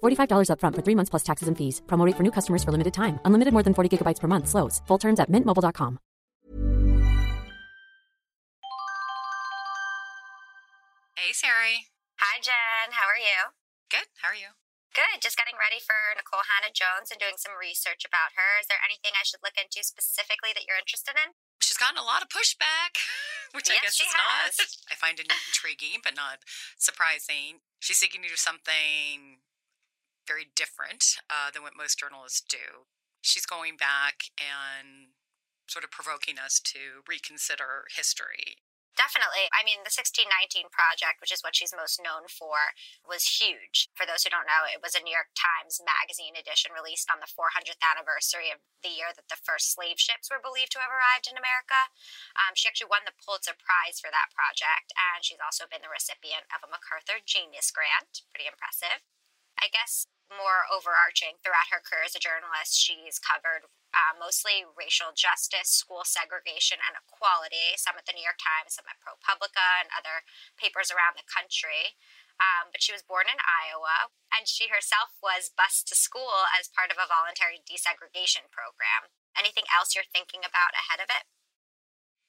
$45 upfront for three months plus taxes and fees. Promo rate for new customers for limited time. Unlimited more than 40 gigabytes per month. Slows. Full terms at mintmobile.com. Hey, Sari. Hi, Jen. How are you? Good. How are you? Good. Just getting ready for Nicole Hannah Jones and doing some research about her. Is there anything I should look into specifically that you're interested in? She's gotten a lot of pushback, which I guess she is not. has. I find it intriguing, but not surprising. She's seeking to do something very different uh, than what most journalists do. She's going back and sort of provoking us to reconsider history. Definitely. I mean, the 1619 Project, which is what she's most known for, was huge. For those who don't know, it was a New York Times Magazine edition released on the 400th anniversary of the year that the first slave ships were believed to have arrived in America. Um, she actually won the Pulitzer Prize for that project, and she's also been the recipient of a MacArthur Genius Grant. Pretty impressive. I guess more overarching throughout her career as a journalist, she's covered uh, mostly racial justice, school segregation, and equality, some at the New York Times, some at ProPublica, and other papers around the country. Um, but she was born in Iowa, and she herself was bused to school as part of a voluntary desegregation program. Anything else you're thinking about ahead of it?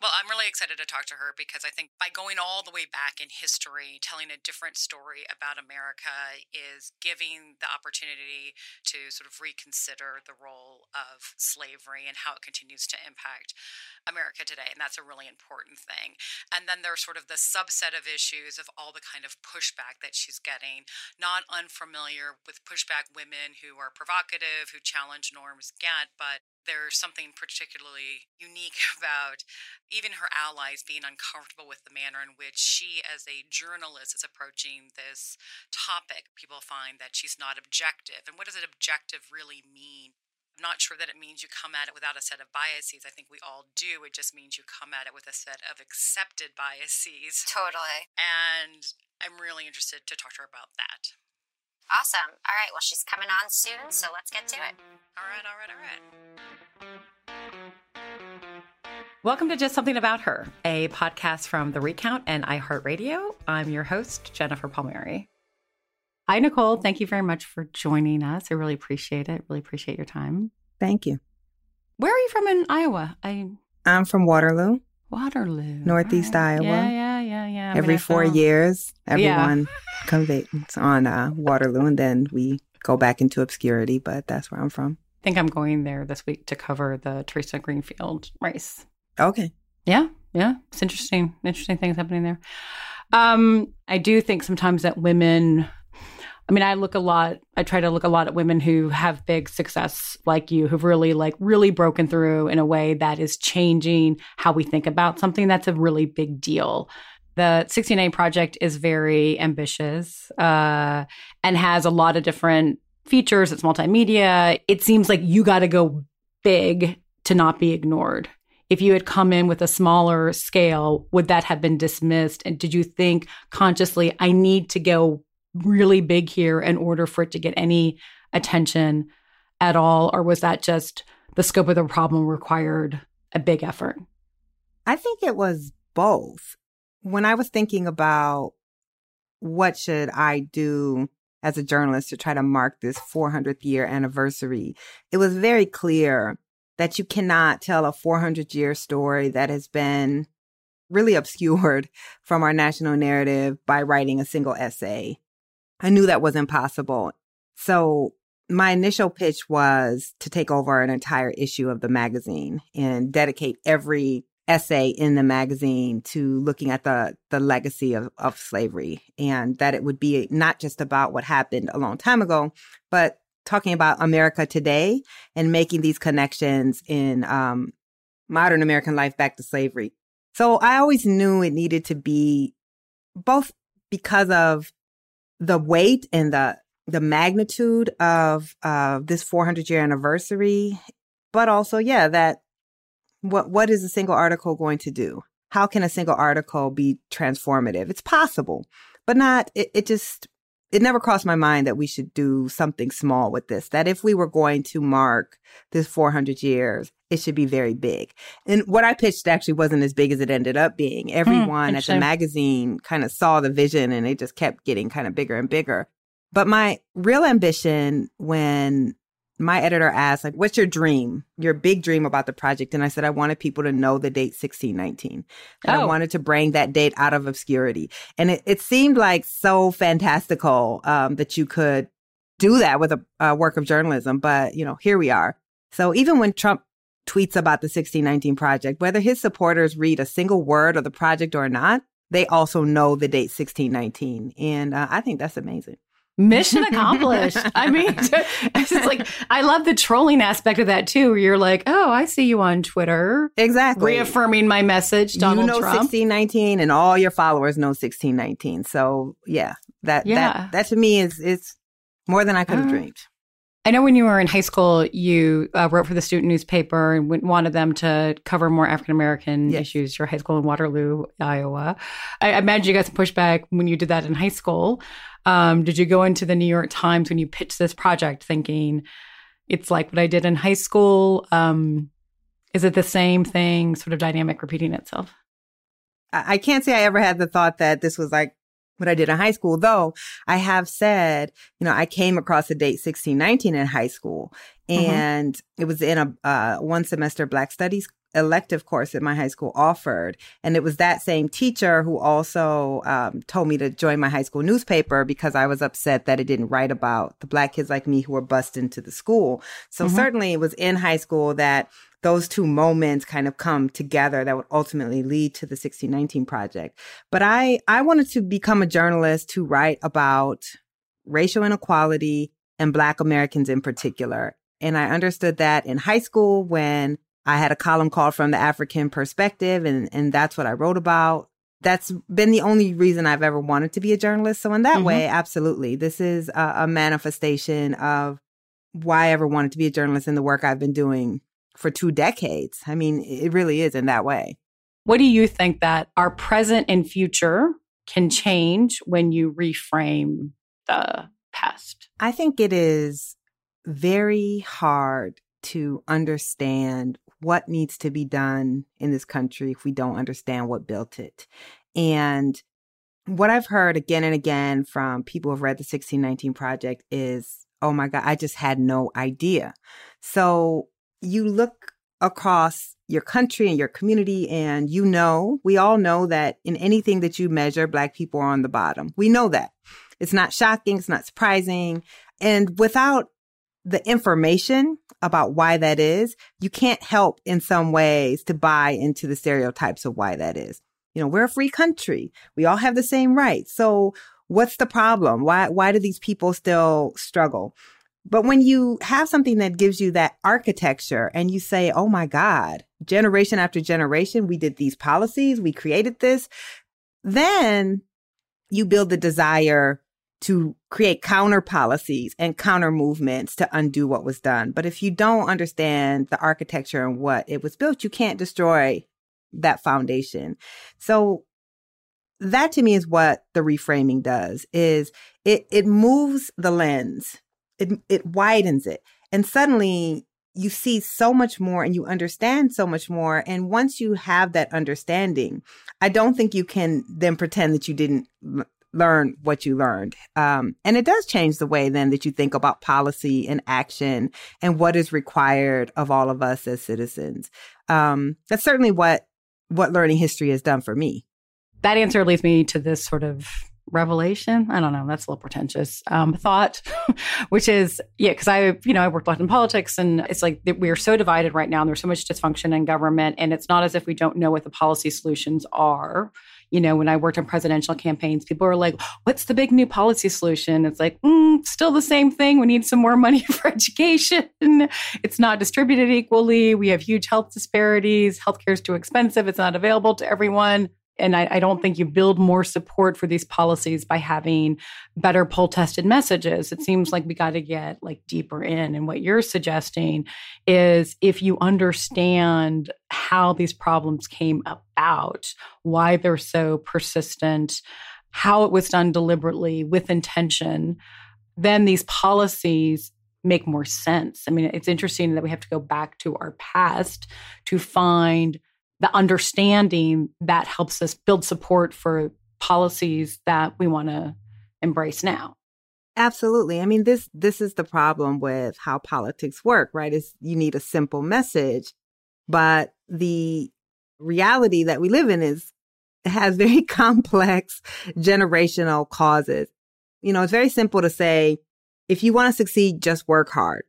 Well, I'm really excited to talk to her because I think by going all the way back in history, telling a different story about America is giving the opportunity to sort of reconsider the role of slavery and how it continues to impact America today. And that's a really important thing. And then there's sort of the subset of issues of all the kind of pushback that she's getting, not unfamiliar with pushback women who are provocative, who challenge norms get, but there's something particularly unique about even her allies being uncomfortable with the manner in which she, as a journalist, is approaching this topic. People find that she's not objective. And what does an objective really mean? I'm not sure that it means you come at it without a set of biases. I think we all do. It just means you come at it with a set of accepted biases. Totally. And I'm really interested to talk to her about that. Awesome. All right. Well, she's coming on soon, so let's get to it. All right, all right, all right. Welcome to Just Something About Her, a podcast from The Recount and iHeartRadio. I'm your host, Jennifer Palmieri. Hi, Nicole. Thank you very much for joining us. I really appreciate it. Really appreciate your time. Thank you. Where are you from in Iowa? I I'm from Waterloo. Waterloo, Northeast All Iowa. Yeah, yeah, yeah, yeah. Every four years, Yeah. everyone convenes on uh, Waterloo, and then we go back into obscurity. But that's where I'm from. I think I'm going there this week to cover the Theresa Greenfield race. Okay. Yeah, yeah. It's interesting. Interesting things happening there. Um, I do think sometimes that women I mean, I look a lot, I try to look a lot at women who have big success like you, who've really, like, really broken through in a way that is changing how we think about something that's a really big deal. The 16A project is very ambitious uh, and has a lot of different features. It's multimedia. It seems like you got to go big to not be ignored if you had come in with a smaller scale, would that have been dismissed? And did you think consciously, I need to go really big here in order for it to get any attention at all? Or was that just the scope of the problem required a big effort? I think it was both. When I was thinking about what should I do as a journalist to try to mark this 400th year anniversary, it was very clear that you cannot tell a 400 year story that has been really obscured from our national narrative by writing a single essay. I knew that was impossible. So my initial pitch was to take over an entire issue of the magazine and dedicate every essay in the magazine to looking at the the legacy of, of slavery and that it would be not just about what happened a long time ago but talking about america today and making these connections in um, modern american life back to slavery so i always knew it needed to be both because of the weight and the the magnitude of uh, this 400 year anniversary, but also, yeah, that what what is a single article going to do? How can a single article be transformative? It's possible, but not. It, it just it never crossed my mind that we should do something small with this. That if we were going to mark this 400 years, it should be very big. And what I pitched actually wasn't as big as it ended up being. Hmm, Everyone at the magazine kind of saw the vision and it just kept getting kind of bigger and bigger. But my real ambition when my editor asked, like, what's your dream, your big dream about the project? And I said, I wanted people to know the date 1619. And oh. I wanted to bring that date out of obscurity. And it, it seemed like so fantastical um, that you could do that with a, a work of journalism. But, you know, here we are. So even when Trump tweets about the 1619 project, whether his supporters read a single word of the project or not, they also know the date 1619. And uh, I think that's amazing mission accomplished. I mean, it's like I love the trolling aspect of that too. Where you're like, oh, I see you on Twitter, exactly reaffirming my message. Donald you know, Trump. sixteen nineteen, and all your followers know sixteen nineteen. So yeah, that yeah. that that to me is is more than I could have uh, dreamed. I know when you were in high school, you uh, wrote for the student newspaper and wanted them to cover more African American yes. issues. Your high school in Waterloo, Iowa. I imagine you got some pushback when you did that in high school. Um, did you go into the New York Times when you pitched this project thinking it's like what I did in high school? Um, is it the same thing, sort of dynamic repeating itself? I can't say I ever had the thought that this was like what I did in high school, though I have said, you know, I came across the date 1619 in high school mm-hmm. and mm-hmm. it was in a uh, one semester Black Studies elective course that my high school offered. And it was that same teacher who also um, told me to join my high school newspaper because I was upset that it didn't write about the black kids like me who were bused into the school. So mm-hmm. certainly it was in high school that those two moments kind of come together that would ultimately lead to the 1619 project. But I, I wanted to become a journalist to write about racial inequality and black Americans in particular. And I understood that in high school when I had a column called From the African Perspective, and, and that's what I wrote about. That's been the only reason I've ever wanted to be a journalist. So, in that mm-hmm. way, absolutely. This is a, a manifestation of why I ever wanted to be a journalist in the work I've been doing for two decades. I mean, it really is in that way. What do you think that our present and future can change when you reframe the past? I think it is very hard to understand what needs to be done in this country if we don't understand what built it. And what I've heard again and again from people who've read the 1619 Project is, oh my God, I just had no idea. So you look across your country and your community and you know, we all know that in anything that you measure, Black people are on the bottom. We know that. It's not shocking. It's not surprising. And without the information about why that is, you can't help in some ways to buy into the stereotypes of why that is. You know, we're a free country. We all have the same rights. So what's the problem? Why, why do these people still struggle? But when you have something that gives you that architecture and you say, oh my God, generation after generation, we did these policies, we created this, then you build the desire to create counter policies and counter movements to undo what was done. But if you don't understand the architecture and what it was built, you can't destroy that foundation. So that to me is what the reframing does is it it moves the lens. It it widens it. And suddenly you see so much more and you understand so much more. And once you have that understanding, I don't think you can then pretend that you didn't learn what you learned. Um, and it does change the way then that you think about policy and action and what is required of all of us as citizens. Um, that's certainly what what learning history has done for me. That answer leads me to this sort of revelation i don't know that's a little pretentious um, thought which is yeah because i you know i worked a lot in politics and it's like we are so divided right now and there's so much dysfunction in government and it's not as if we don't know what the policy solutions are you know when i worked on presidential campaigns people are like what's the big new policy solution? It's like mm, still the same thing. We need some more money for education. It's not distributed equally. We have huge health disparities. Healthcare is too expensive. It's not available to everyone and I, I, don't think you build more support for these policies by having better poll tested messages. It seems like we got to get like deeper in. And what you're suggesting is if you understand how these problems came about, why they're so persistent, how it was done deliberately with intention, then these policies make more sense. I mean, it's interesting that we have to go back to our past to find the understanding that helps us build support for policies that we want to embrace now. Absolutely. I mean this this is the problem with how politics work, right? Is you need a simple message, but the reality that we live in is has very complex generational causes. You know, it's very simple to say if you want to succeed, just work hard.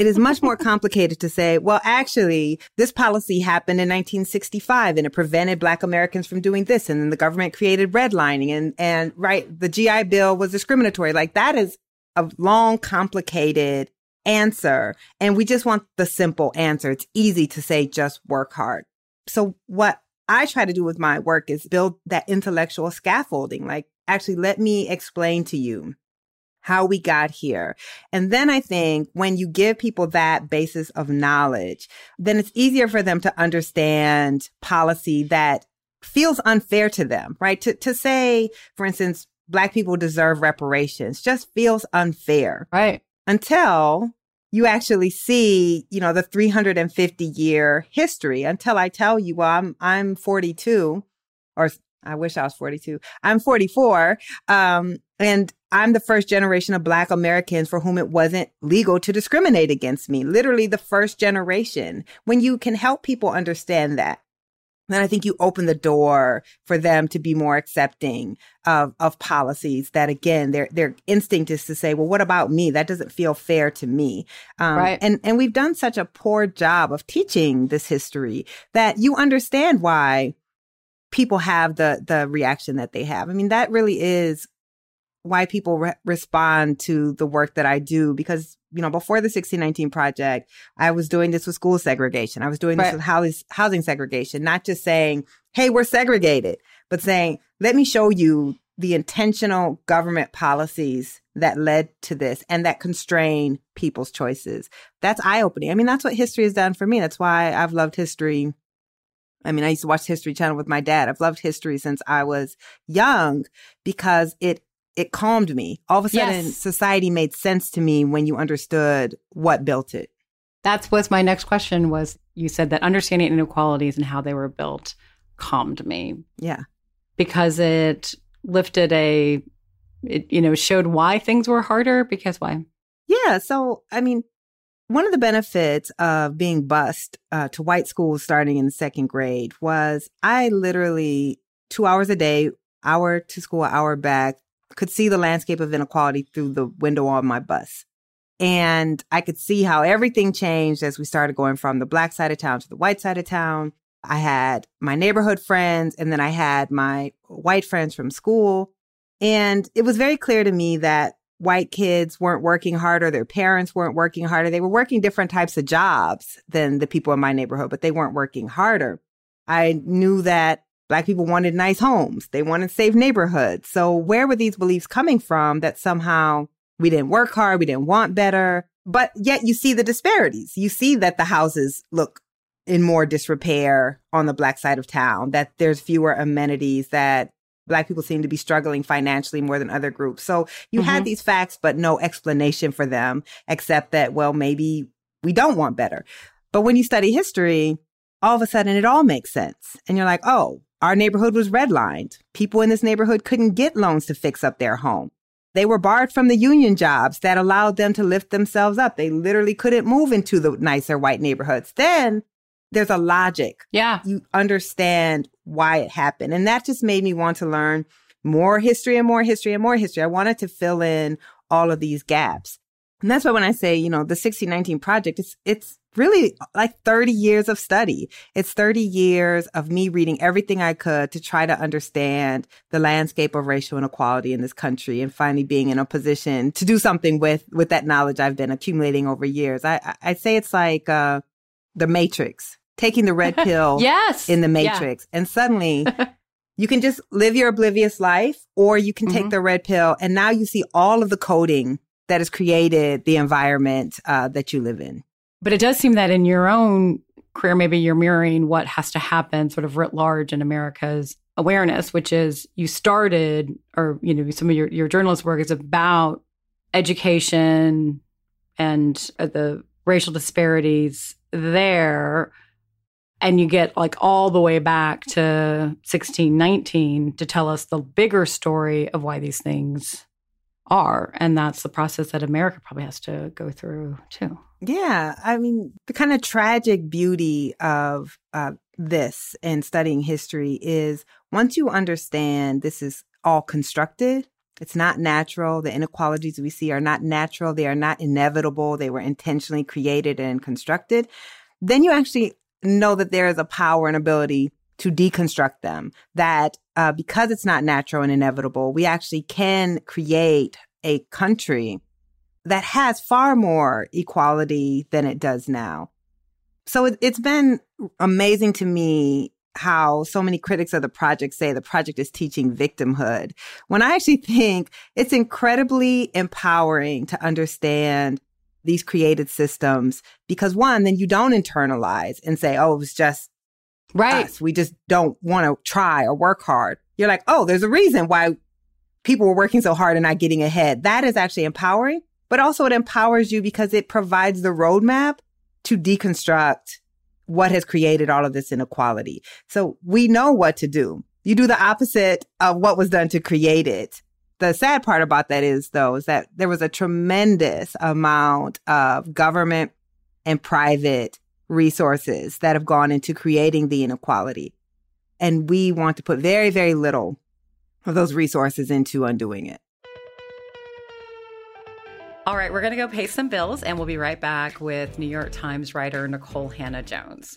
It is much more complicated to say, well, actually, this policy happened in 1965 and it prevented Black Americans from doing this. And then the government created redlining and, and right, the GI Bill was discriminatory. Like that is a long, complicated answer. And we just want the simple answer. It's easy to say, just work hard. So what I try to do with my work is build that intellectual scaffolding. Like, actually, let me explain to you how we got here. And then I think when you give people that basis of knowledge, then it's easier for them to understand policy that feels unfair to them, right? To, to say, for instance, black people deserve reparations just feels unfair. Right. Until you actually see, you know, the 350 year history until I tell you, well, I'm, I'm 42 or I wish I was 42. I'm 44. Um, and I'm the first generation of Black Americans for whom it wasn't legal to discriminate against me. Literally the first generation. When you can help people understand that, then I think you open the door for them to be more accepting of, of policies that again, their, their instinct is to say, well, what about me? That doesn't feel fair to me. Um, right. And, and we've done such a poor job of teaching this history that you understand why people have the, the reaction that they have. I mean, that really is why people re- respond to the work that I do because you know before the 1619 project I was doing this with school segregation. I was doing this with housing housing segregation not just saying hey we're segregated but saying let me show you the intentional government policies that led to this and that constrain people's choices. That's eye opening I mean that's what history has done for me. That's why I've loved history. I mean, I used to watch History Channel with my dad. I've loved history since I was young because it it calmed me. All of a sudden, yes. society made sense to me when you understood what built it. That's what's my next question was you said that understanding inequalities and how they were built calmed me. Yeah. Because it lifted a it you know showed why things were harder because why? Yeah, so I mean one of the benefits of being bused uh, to white schools starting in second grade was I literally two hours a day, hour to school, hour back, could see the landscape of inequality through the window on my bus. And I could see how everything changed as we started going from the black side of town to the white side of town. I had my neighborhood friends and then I had my white friends from school. And it was very clear to me that white kids weren't working harder. Their parents weren't working harder. They were working different types of jobs than the people in my neighborhood, but they weren't working harder. I knew that Black people wanted nice homes. They wanted safe neighborhoods. So where were these beliefs coming from that somehow we didn't work hard, we didn't want better? But yet you see the disparities. You see that the houses look in more disrepair on the black side of town, that there's fewer amenities, that black people seem to be struggling financially more than other groups. So you mm-hmm. had these facts, but no explanation for them except that, well, maybe we don't want better. But when you study history, all of a sudden it all makes sense. And you're like, oh, our neighborhood was redlined. People in this neighborhood couldn't get loans to fix up their home. They were barred from the union jobs that allowed them to lift themselves up. They literally couldn't move into the nicer white neighborhoods. Then there's a logic. Yeah. You understand why it happened. And that just made me want to learn more history and more history and more history. I wanted to fill in all of these gaps. And that's why when I say, you know, the 1619 project, it's, it's really like 30 years of study. It's 30 years of me reading everything I could to try to understand the landscape of racial inequality in this country and finally being in a position to do something with, with that knowledge I've been accumulating over years. I, I say it's like, uh, the matrix, taking the red pill yes. in the matrix. Yeah. And suddenly you can just live your oblivious life or you can take mm-hmm. the red pill and now you see all of the coding that has created the environment uh, that you live in. But it does seem that in your own career, maybe you're mirroring what has to happen sort of writ large in America's awareness, which is you started, or, you know, some of your, your journalist work is about education and uh, the racial disparities there. And you get like all the way back to 1619 to tell us the bigger story of why these things are. And that's the process that America probably has to go through too. Yeah. I mean, the kind of tragic beauty of uh, this and studying history is once you understand this is all constructed, it's not natural. The inequalities we see are not natural. They are not inevitable. They were intentionally created and constructed. Then you actually know that there is a power and ability to deconstruct them. That uh, because it's not natural and inevitable, we actually can create a country that has far more equality than it does now. So it, it's been amazing to me how so many critics of the project say the project is teaching victimhood, when I actually think it's incredibly empowering to understand these created systems because one, then you don't internalize and say, oh, it was just right. us. We just don't want to try or work hard. You're like, oh, there's a reason why people were working so hard and not getting ahead. That is actually empowering, but also it empowers you because it provides the roadmap to deconstruct what has created all of this inequality. So we know what to do. You do the opposite of what was done to create it. The sad part about that is, though, is that there was a tremendous amount of government and private resources that have gone into creating the inequality. And we want to put very, very little of those resources into undoing it. All right, we're going to go pay some bills and we'll be right back with New York Times writer Nicole Hannah-Jones.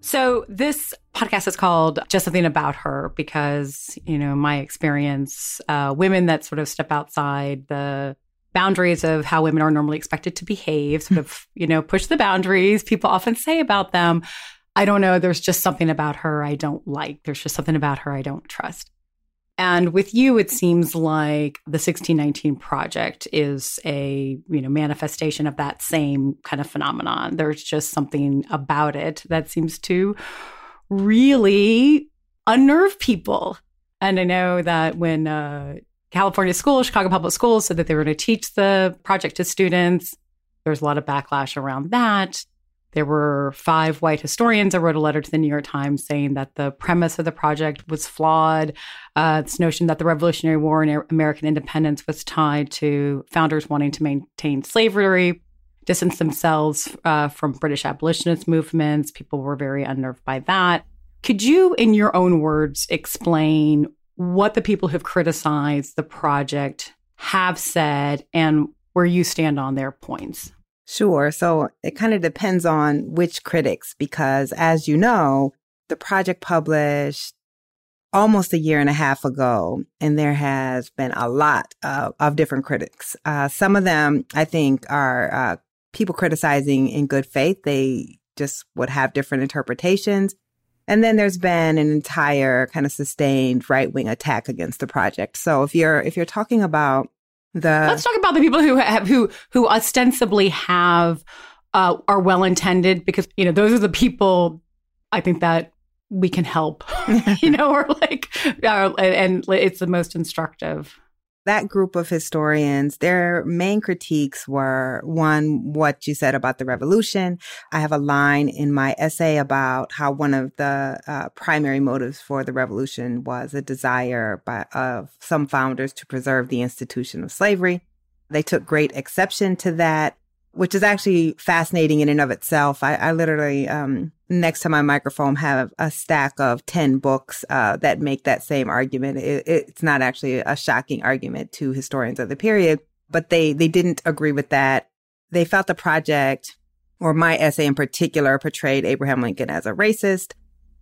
So this podcast is called Just Something About Her because, you know, my experience, uh, women that sort of step outside the boundaries of how women are normally expected to behave, sort of, you know, push the boundaries. People often say about them, I don't know, there's just something about her I don't like. There's just something about her I don't trust. And with you, it seems like the 1619 project is a you know manifestation of that same kind of phenomenon. There's just something about it that seems to really unnerve people. And I know that when uh, California schools, Chicago Public Schools, said that they were going to teach the project to students, there's a lot of backlash around that. There were five white historians that wrote a letter to the New York Times saying that the premise of the project was flawed. Uh, this notion that the Revolutionary War and American independence was tied to founders wanting to maintain slavery, distance themselves uh, from British abolitionist movements. People were very unnerved by that. Could you, in your own words, explain what the people who've criticized the project have said and where you stand on their points. Sure. So it kind of depends on which critics, because as you know, the project published almost a year and a half ago, and there has been a lot of, of different critics. Uh, some of them, I think, are uh, people criticizing in good faith. They just would have different interpretations. And then there's been an entire kind of sustained right wing attack against the project. So if you're if you're talking about the let's talk about the people who have who who ostensibly have uh, are well intended because you know those are the people I think that we can help, you know, or like, uh, and it's the most instructive. That group of historians, their main critiques were one, what you said about the revolution. I have a line in my essay about how one of the uh, primary motives for the revolution was a desire by, of some founders to preserve the institution of slavery. They took great exception to that which is actually fascinating in and of itself. I, I literally, um, next to my microphone, have a stack of 10 books uh, that make that same argument. It, it's not actually a shocking argument to historians of the period, but they, they didn't agree with that. They felt the project, or my essay in particular, portrayed Abraham Lincoln as a racist.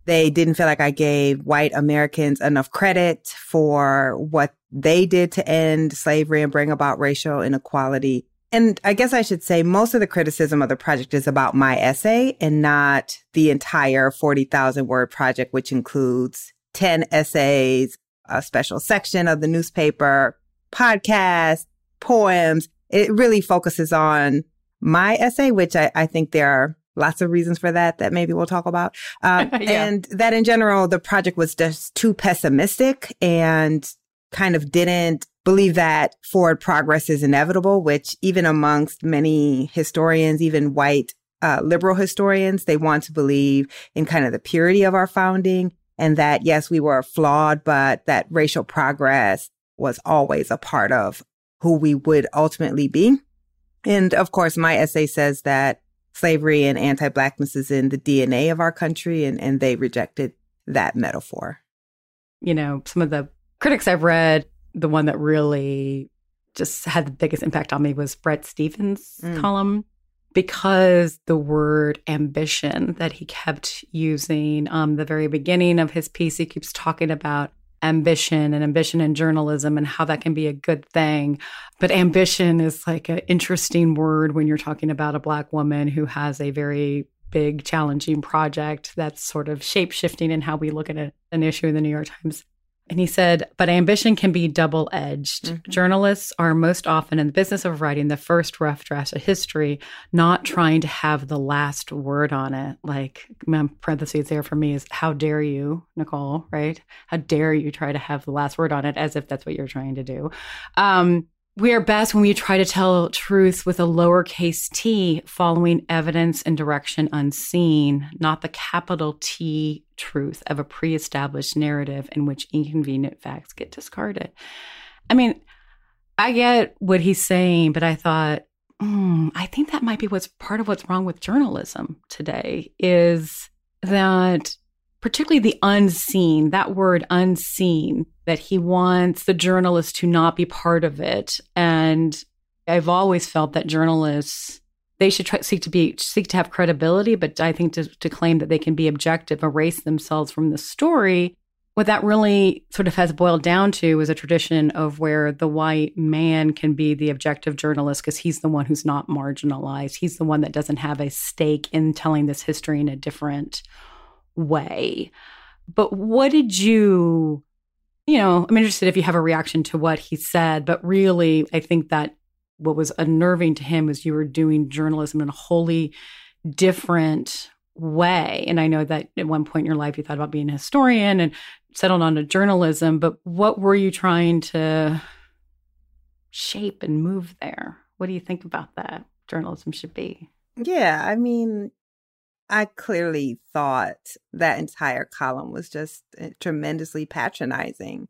They didn't feel like I gave white Americans enough credit for what they did to end slavery and bring about racial inequality. And I guess I should say most of the criticism of the project is about my essay and not the entire 40,000 word project, which includes 10 essays, a special section of the newspaper, podcast, poems. It really focuses on my essay, which I, I think there are lots of reasons for that that maybe we'll talk about. Um, yeah. And that in general, the project was just too pessimistic and kind of didn't believe that forward progress is inevitable, which even amongst many historians, even white uh, liberal historians, they want to believe in kind of the purity of our founding and that, yes, we were flawed, but that racial progress was always a part of who we would ultimately be. And of course, my essay says that slavery and anti-blackness is in the DNA of our country, and, and they rejected that metaphor. You know, some of the critics I've read the one that really just had the biggest impact on me was Bret Stephens' mm. column because the word ambition that he kept using um the very beginning of his piece he keeps talking about ambition and ambition in journalism and how that can be a good thing but ambition is like an interesting word when you're talking about a black woman who has a very big challenging project that's sort of shape shifting in how we look at a, an issue in the new york times and he said, but ambition can be double edged. Mm-hmm. Journalists are most often in the business of writing the first rough draft of history, not trying to have the last word on it. Like, parentheses there for me is, how dare you, Nicole, right? How dare you try to have the last word on it as if that's what you're trying to do. Um, we are best when we try to tell truth with a lowercase t, following evidence and direction unseen, not the capital T truth of a pre established narrative in which inconvenient facts get discarded. I mean, I get what he's saying, but I thought, mm, I think that might be what's part of what's wrong with journalism today is that particularly the unseen, that word unseen, that he wants the journalist to not be part of it. And I've always felt that journalists they should try, seek to be seek to have credibility, but I think to, to claim that they can be objective, erase themselves from the story. What that really sort of has boiled down to is a tradition of where the white man can be the objective journalist because he's the one who's not marginalized. He's the one that doesn't have a stake in telling this history in a different way. But what did you, you know, I'm interested if you have a reaction to what he said, but really, I think that what was unnerving to him was you were doing journalism in a wholly different way. And I know that at one point in your life you thought about being a historian and settled on a journalism, but what were you trying to shape and move there? What do you think about that journalism should be? Yeah, I mean, I clearly thought that entire column was just eh, tremendously patronizing.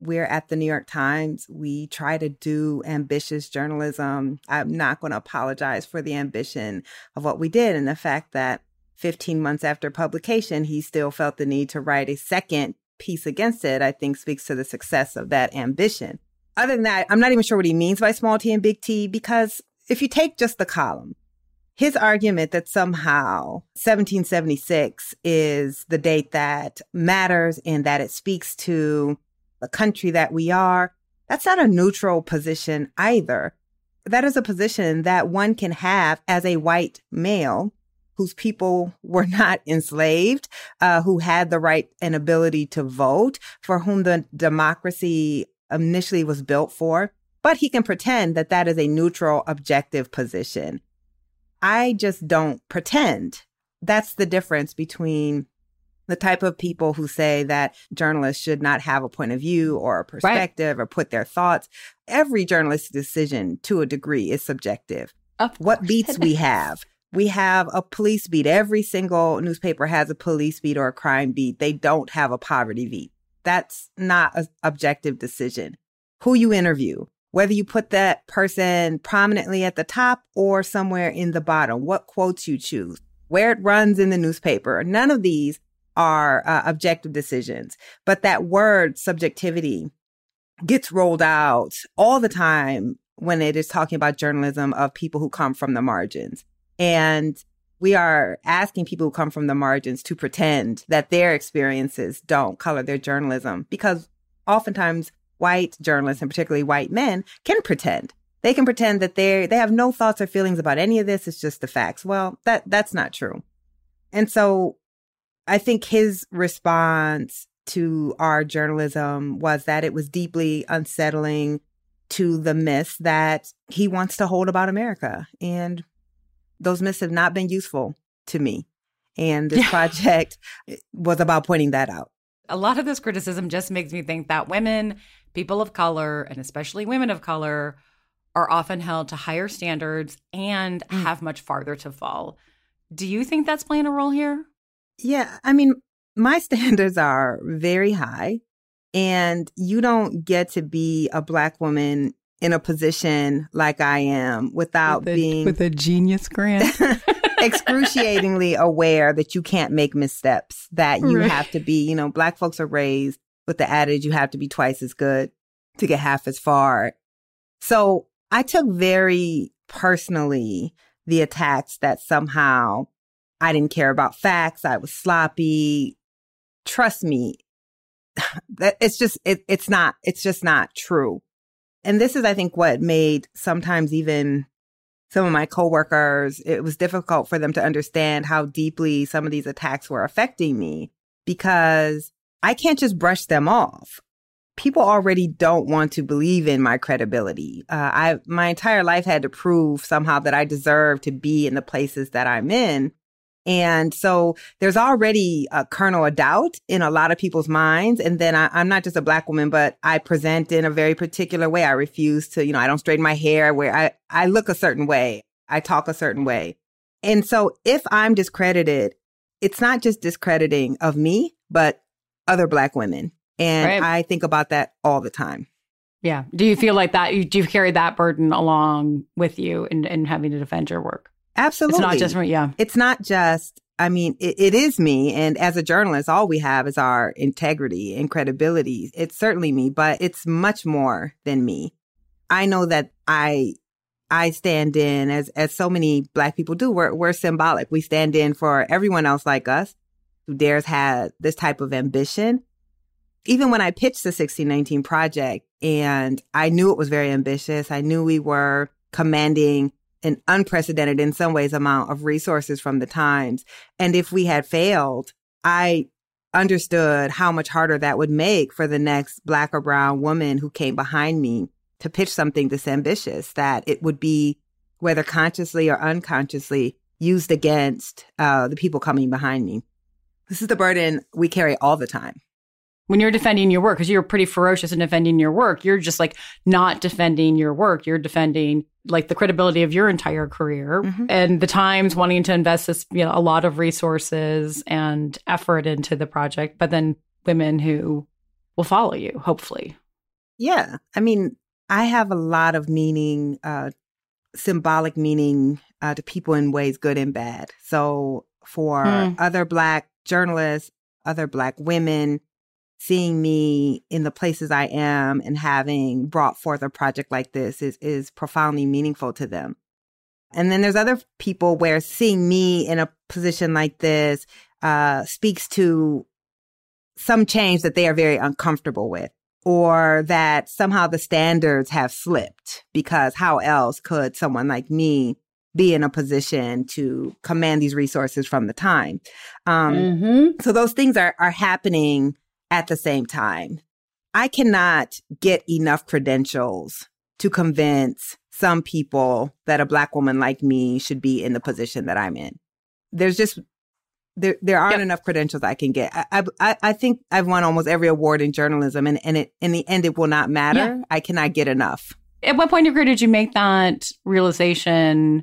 We're at the New York Times. We try to do ambitious journalism. I'm not going to apologize for the ambition of what we did and the fact that 15 months after publication, he still felt the need to write a second piece against it, I think speaks to the success of that ambition. Other than that, I'm not even sure what he means by small t and big T because if you take just the column, his argument that somehow 1776 is the date that matters and that it speaks to the country that we are, that's not a neutral position either. That is a position that one can have as a white male whose people were not enslaved, uh, who had the right and ability to vote, for whom the democracy initially was built for. But he can pretend that that is a neutral, objective position. I just don't pretend. That's the difference between the type of people who say that journalists should not have a point of view or a perspective right. or put their thoughts. Every journalist's decision to a degree is subjective. what beats we have? We have a police beat. Every single newspaper has a police beat or a crime beat. They don't have a poverty beat. That's not an objective decision. Who you interview, whether you put that person prominently at the top or somewhere in the bottom, what quotes you choose, where it runs in the newspaper. None of these are uh, objective decisions, but that word subjectivity gets rolled out all the time when it is talking about journalism of people who come from the margins. And we are asking people who come from the margins to pretend that their experiences don't color their journalism because oftentimes white journalists and particularly white men can pretend. They can pretend that they they have no thoughts or feelings about any of this. It's just the facts. Well, that that's not true. And so I think his response to our journalism was that it was deeply unsettling to the myths that he wants to hold about America. And those myths have not been useful to me. And this yeah. project was about pointing that out. A lot of this criticism just makes me think that women people of color, and especially women of color, are often held to higher standards and mm. have much farther to fall. Do you think that's playing a role here? Yeah. I mean, my standards are very high, and you don't get to be a Black woman in a position like I am without with a, being with a genius grant. excruciatingly aware that you can't make missteps, that you right. have to be, you know, Black folks are raised with the adage you have to be twice as good to get half as far. So I took very personally the attacks that somehow I didn't care about facts. I was sloppy. Trust me, that it's just, it, it's not, it's just not true. And this is, I think, what made sometimes even some of my coworkers, it was difficult for them to understand how deeply some of these attacks were affecting me because I can't just brush them off. People already don't want to believe in my credibility. Uh, I my entire life had to prove somehow that I deserve to be in the places that I'm in. And so there's already a kernel of doubt in a lot of people's minds. And then I, am not just a black woman, but I present in a very particular way. I refuse to, you know, I don't straighten my hair where I, I look a certain way. I talk a certain way. And so if I'm discredited, it's not just discrediting of me, but other Black women. And right. I think about that all the time. Yeah. Do you feel like that? You, do you carry that burden along with you in, in having to defend your work? Absolutely. It's not just, yeah. It's not just, I mean, it, it is me. And as a journalist, all we have is our integrity and credibility. It's certainly me, but it's much more than me. I know that I I stand in as as so many black people do. We're we're symbolic. We stand in for everyone else like us who dares have this type of ambition. Even when I pitched the 1619 project and I knew it was very ambitious, I knew we were commanding an unprecedented in some ways amount of resources from the times. And if we had failed, I understood how much harder that would make for the next black or brown woman who came behind me to pitch something this ambitious, that it would be, whether consciously or unconsciously, used against uh, the people coming behind me. This is the burden we carry all the time. When you're defending your work, because you're pretty ferocious in defending your work, you're just like not defending your work. You're defending like the credibility of your entire career mm-hmm. and the Times wanting to invest this, you know, a lot of resources and effort into the project, but then women who will follow you, hopefully. Yeah. I mean, I have a lot of meaning, uh, symbolic meaning uh, to people in ways good and bad. So for hmm. other Black journalists, other Black women, seeing me in the places I am and having brought forth a project like this is, is profoundly meaningful to them. And then there's other people where seeing me in a position like this uh, speaks to some change that they are very uncomfortable with, or that somehow the standards have slipped because how else could someone like me be in a position to command these resources from the time? Um, mm-hmm. So those things are are happening at the same time. I cannot get enough credentials to convince some people that a black woman like me should be in the position that I'm in. There's just there there aren't yep. enough credentials I can get. I, I I think I've won almost every award in journalism, and and it in the end it will not matter. Yeah. I cannot get enough. At what point in your career did you make that realization?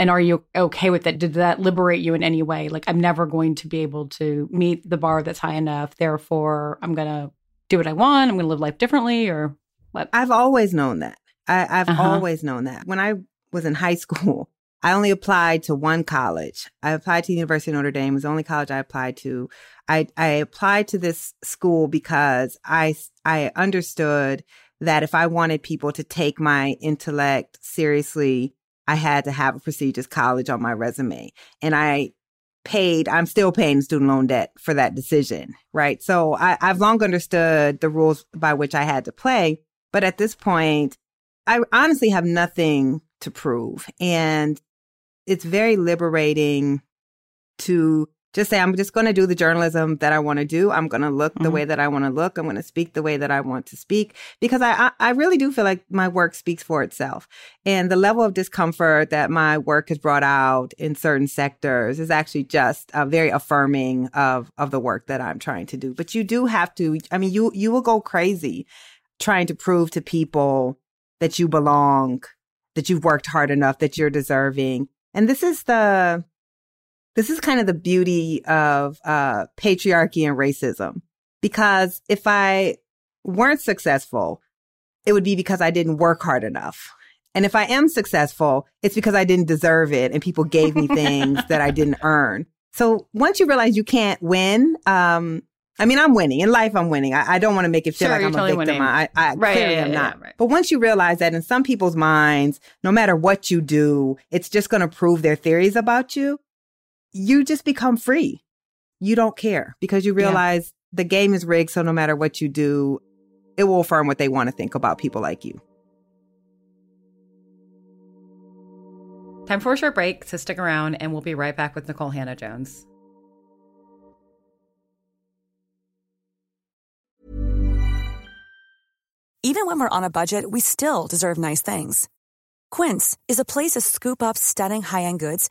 And are you okay with that? Did that liberate you in any way? Like, I'm never going to be able to meet the bar that's high enough. Therefore, I'm going to do what I want. I'm going to live life differently, or what? I've always known that. I, have uh-huh. always known that. When I was in high school, I only applied to one college. I applied to the University of Notre Dame. It was the only college I applied to. I, I applied to this school because I, I understood that if I wanted people to take my intellect seriously, I had to have a prestigious college on my resume. And I paid, I'm still paying student loan debt for that decision, right? So I, I've long understood the rules by which I had to play. But at this point, I honestly have nothing to prove. And it's very liberating to just say, I'm just going to do the journalism that I want to do. I'm going to look mm-hmm. the way that I want to look. I'm going to speak the way that I want to speak because I, I really do feel like my work speaks for itself. And the level of discomfort that my work has brought out in certain sectors is actually just uh, very affirming of, of the work that I'm trying to do. But you do have to, I mean, you, you will go crazy trying to prove to people that you belong, that you've worked hard enough, that you're deserving and this is the this is kind of the beauty of uh, patriarchy and racism. Because if I weren't successful, it would be because I didn't work hard enough. And if I am successful, it's because I didn't deserve it and people gave me things that I didn't earn. So once you realize you can't win, um, I mean, I'm winning in life. I'm winning. I, I don't want to make it feel sure, like I'm totally a victim. I, I right, clearly yeah, am yeah, not. Yeah, right. But once you realize that in some people's minds, no matter what you do, it's just going to prove their theories about you. You just become free. You don't care because you realize the game is rigged. So no matter what you do, it will affirm what they want to think about people like you. Time for a short break, so stick around and we'll be right back with Nicole Hannah-Jones. Even when we're on a budget, we still deserve nice things. Quince is a place to scoop up stunning high end goods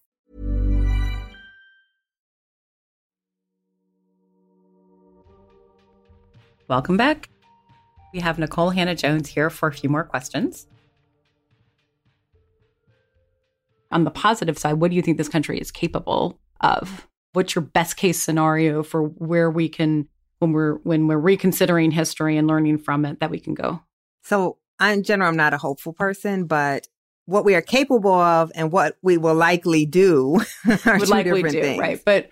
Welcome back. We have Nicole Hannah-Jones here for a few more questions. On the positive side, what do you think this country is capable of? What's your best case scenario for where we can when we're when we're reconsidering history and learning from it that we can go? So, in general, I'm not a hopeful person, but what we are capable of and what we will likely do are Would two likely different do, things. Right. But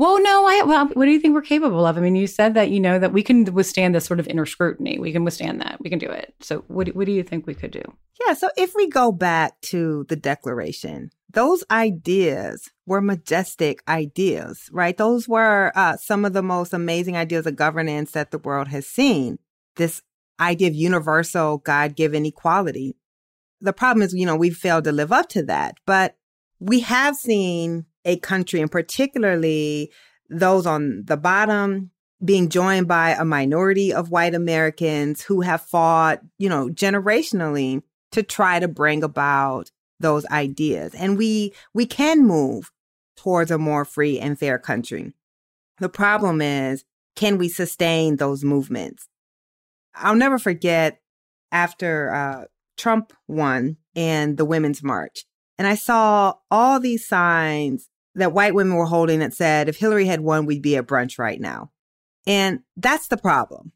well, no, I well, what do you think we're capable of? I mean, you said that you know that we can withstand this sort of inner scrutiny. We can withstand that. We can do it. So, what what do you think we could do? Yeah. So, if we go back to the Declaration, those ideas were majestic ideas, right? Those were uh, some of the most amazing ideas of governance that the world has seen. This idea of universal God given equality. The problem is, you know, we've failed to live up to that, but we have seen a country and particularly those on the bottom being joined by a minority of white Americans who have fought, you know, generationally to try to bring about those ideas. And we, we can move towards a more free and fair country. The problem is, can we sustain those movements? I'll never forget after uh, Trump won and the Women's March. And I saw all these signs that white women were holding that said, if Hillary had won, we'd be at brunch right now. And that's the problem.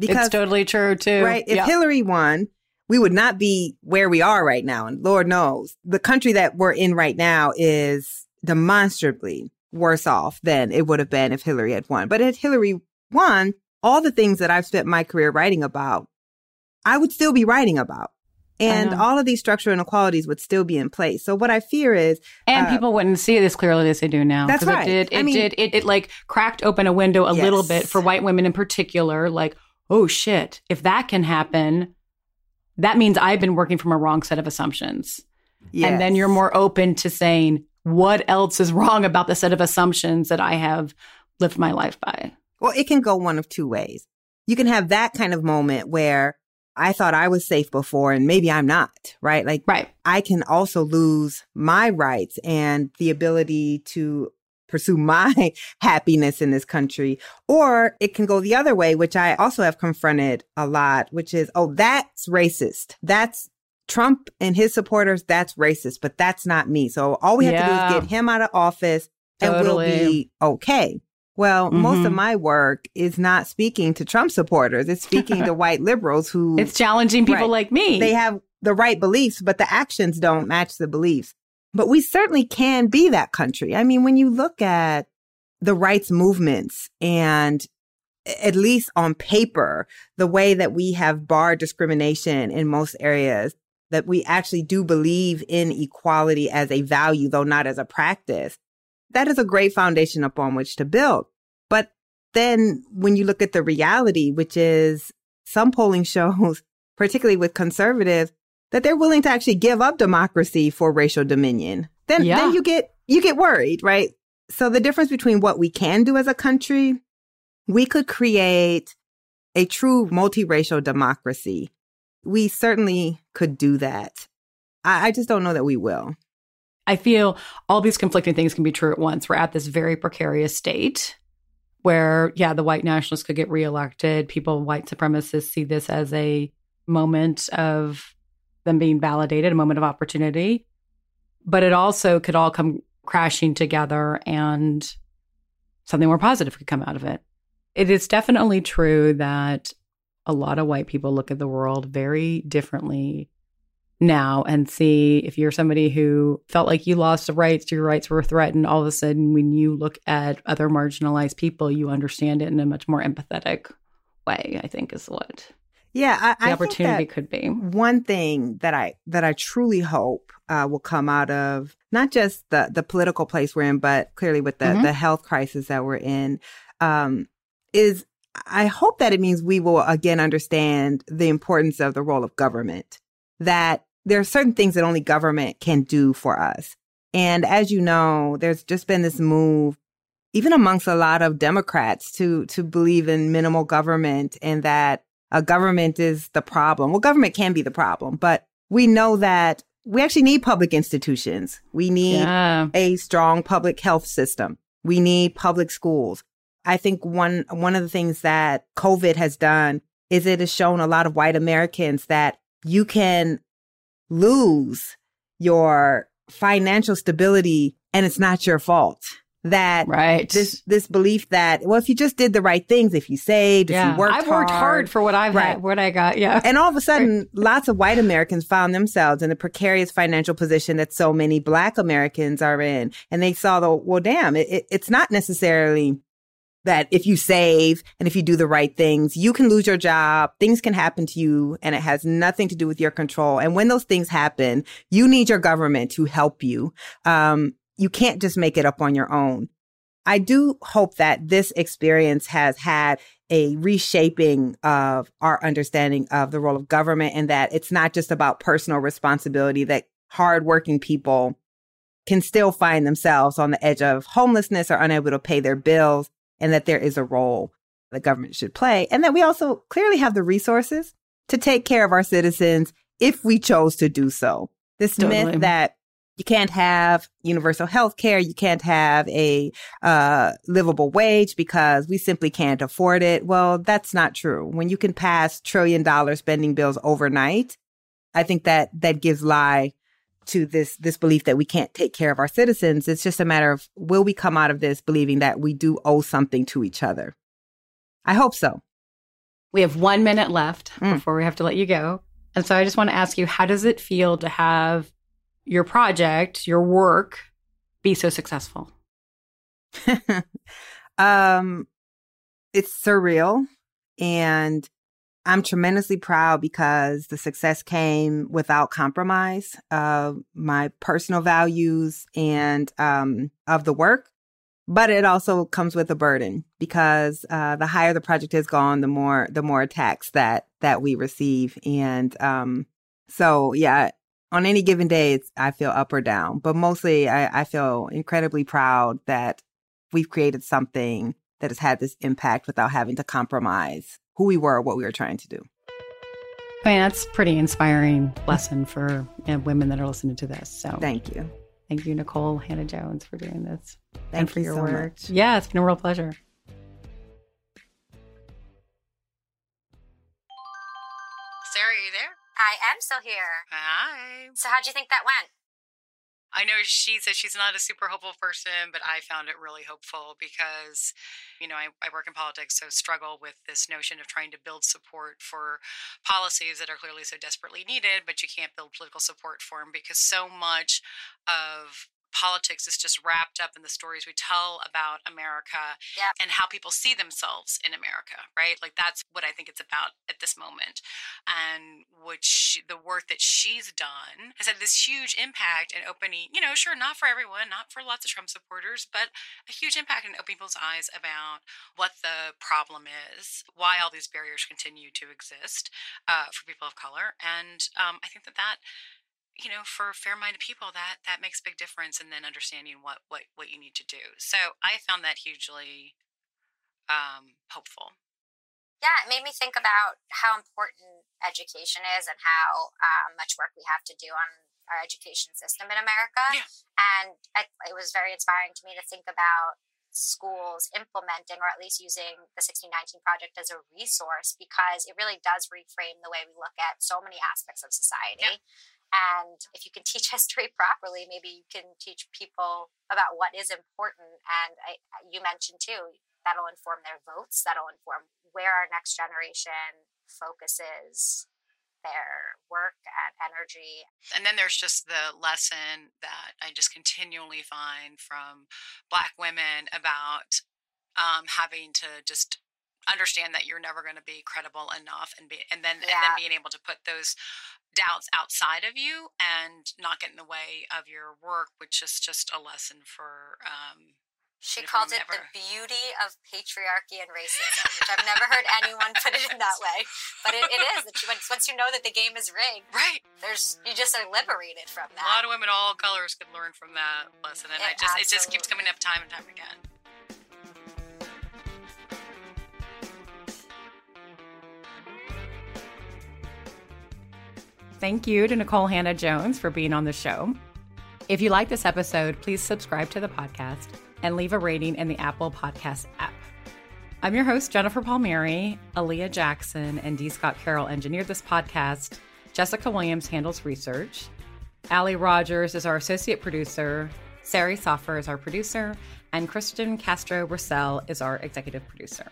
Because, it's totally true, too. Right? If yeah. Hillary won, we would not be where we are right now. And Lord knows the country that we're in right now is demonstrably worse off than it would have been if Hillary had won. But if Hillary won, all the things that I've spent my career writing about, I would still be writing about. And all of these structural inequalities would still be in place. So what I fear is, and uh, people wouldn't see it as clearly as they do now. That's right. It did. It I mean, did. It, it like cracked open a window a yes. little bit for white women in particular. Like, oh shit, if that can happen, that means I've been working from a wrong set of assumptions. Yes. And then you're more open to saying what else is wrong about the set of assumptions that I have lived my life by. Well, it can go one of two ways. You can have that kind of moment where I thought I was safe before and maybe I'm not, right? Like, right. I can also lose my rights and the ability to pursue my happiness in this country. Or it can go the other way, which I also have confronted a lot, which is, oh, that's racist. That's Trump and his supporters. That's racist, but that's not me. So all we have yeah. to do is get him out of office totally. and we'll be okay. Well, mm-hmm. most of mm-hmm. my work is not speaking to Trump supporters. It's speaking to white liberals who It's challenging people right, like me. They have the right beliefs, but the actions don't match the beliefs. But we certainly can be that country. I mean, when you look at the rights movements and at least on paper, the way that we have barred discrimination in most areas, that we actually do believe in equality as a value, though not as a practice that is a great foundation upon which to build. But then when you look at the reality, which is some polling shows, particularly with conservatives, that they're willing to actually give up democracy for racial dominion, then, yeah. then you get, you get worried, right? So the difference between what we can do as a country, we could create a true multiracial democracy. We certainly could do that. I, I just don't know that we will. I feel all these conflicting things can be true at once. We're at this very precarious state where, yeah, the white nationalists could get reelected. People, white supremacists, see this as a moment of them being validated, a moment of opportunity. But it also could all come crashing together and something more positive could come out of it. It is definitely true that a lot of white people look at the world very differently now and see if you're somebody who felt like you lost the rights, your rights were threatened. All of a sudden, when you look at other marginalized people, you understand it in a much more empathetic way. I think is what. Yeah, I, the opportunity could be one thing that I that I truly hope uh, will come out of not just the the political place we're in, but clearly with the mm-hmm. the health crisis that we're in, um, is I hope that it means we will again understand the importance of the role of government. That there are certain things that only government can do for us. And as you know, there's just been this move, even amongst a lot of Democrats, to to believe in minimal government and that a government is the problem. Well, government can be the problem, but we know that we actually need public institutions. We need yeah. a strong public health system. We need public schools. I think one one of the things that COVID has done is it has shown a lot of white Americans that you can lose your financial stability and it's not your fault. That right. this this belief that well if you just did the right things if you saved yeah. if you worked I've worked hard, hard for what I've right. had what I got yeah and all of a sudden right. lots of white Americans found themselves in the precarious financial position that so many black Americans are in and they saw the well damn it, it, it's not necessarily that if you save and if you do the right things, you can lose your job. Things can happen to you and it has nothing to do with your control. And when those things happen, you need your government to help you. Um, you can't just make it up on your own. I do hope that this experience has had a reshaping of our understanding of the role of government and that it's not just about personal responsibility, that hardworking people can still find themselves on the edge of homelessness or unable to pay their bills and that there is a role the government should play, and that we also clearly have the resources to take care of our citizens if we chose to do so. This totally. myth that you can't have universal health care, you can't have a uh, livable wage because we simply can't afford it. Well, that's not true. When you can pass trillion dollar spending bills overnight, I think that that gives lie to this this belief that we can't take care of our citizens. It's just a matter of will we come out of this believing that we do owe something to each other. I hope so. We have one minute left Mm. before we have to let you go. And so I just want to ask you how does it feel to have your project, your work, be so successful? um, it's surreal, and I'm tremendously proud because the success came without compromise of my personal values and um, of the work. But it also comes with a burden because uh, the higher the project has gone, the more the more attacks that that we receive, and um, so yeah, on any given day, it's I feel up or down, but mostly I, I feel incredibly proud that we've created something that has had this impact without having to compromise who we were what we were trying to do. I mean, that's a pretty inspiring lesson for you know, women that are listening to this. So Thank you. thank you, Nicole Hannah Jones, for doing this Thank and for you your so work. much. Yeah, it's been a real pleasure. Sarah, are you there? I am still here. Hi. So, how'd you think that went? I know she says she's not a super hopeful person, but I found it really hopeful because, you know, I, I work in politics, so struggle with this notion of trying to build support for policies that are clearly so desperately needed, but you can't build political support for them because so much of politics is just wrapped up in the stories we tell about America Yep. and how people see themselves in America, right? Like that's what I think it's about at this moment. And which the work that she's done has had this huge impact in opening, you know, sure, not for everyone, not for lots of Trump supporters, but a huge impact in opening people's eyes about what the problem is, why all these barriers continue to exist uh, for people of color. And um, I think that that you know for fair-minded people that that makes a big difference and then understanding what what what you need to do so i found that hugely um hopeful Yeah, it made me think about how important education is and how um, much work we have to do on our education system in America. Yeah. And I, it was very inspiring to me to think about schools implementing or at least using the 1619 project as a resource because it really does reframe the way we look at so many aspects of society. And if you can teach history properly, maybe you can teach people about what is important. And I, you mentioned too, that'll inform their votes, that'll inform where our next generation focuses their work and energy. and then there's just the lesson that i just continually find from black women about um, having to just understand that you're never going to be credible enough and be and then and then being able to put those doubts outside of you and not get in the way of your work which is just a lesson for um, She called it never- the beauty of patriarchy and racism, which I've never heard anyone put it in that way. But it, it is. That you, once, once you know that the game is rigged, right there's you just are liberated from that. a lot of women all colors could learn from that lesson and i It just it just keeps coming up time and time again Thank you to Nicole Hannah Jones for being on the show. If you like this episode, please subscribe to the podcast and leave a rating in the Apple Podcast app. I'm your host, Jennifer Palmieri. Aaliyah Jackson and D. Scott Carroll engineered this podcast. Jessica Williams handles research. Allie Rogers is our associate producer. Sari Soffer is our producer. And Kristen Castro Russell is our executive producer.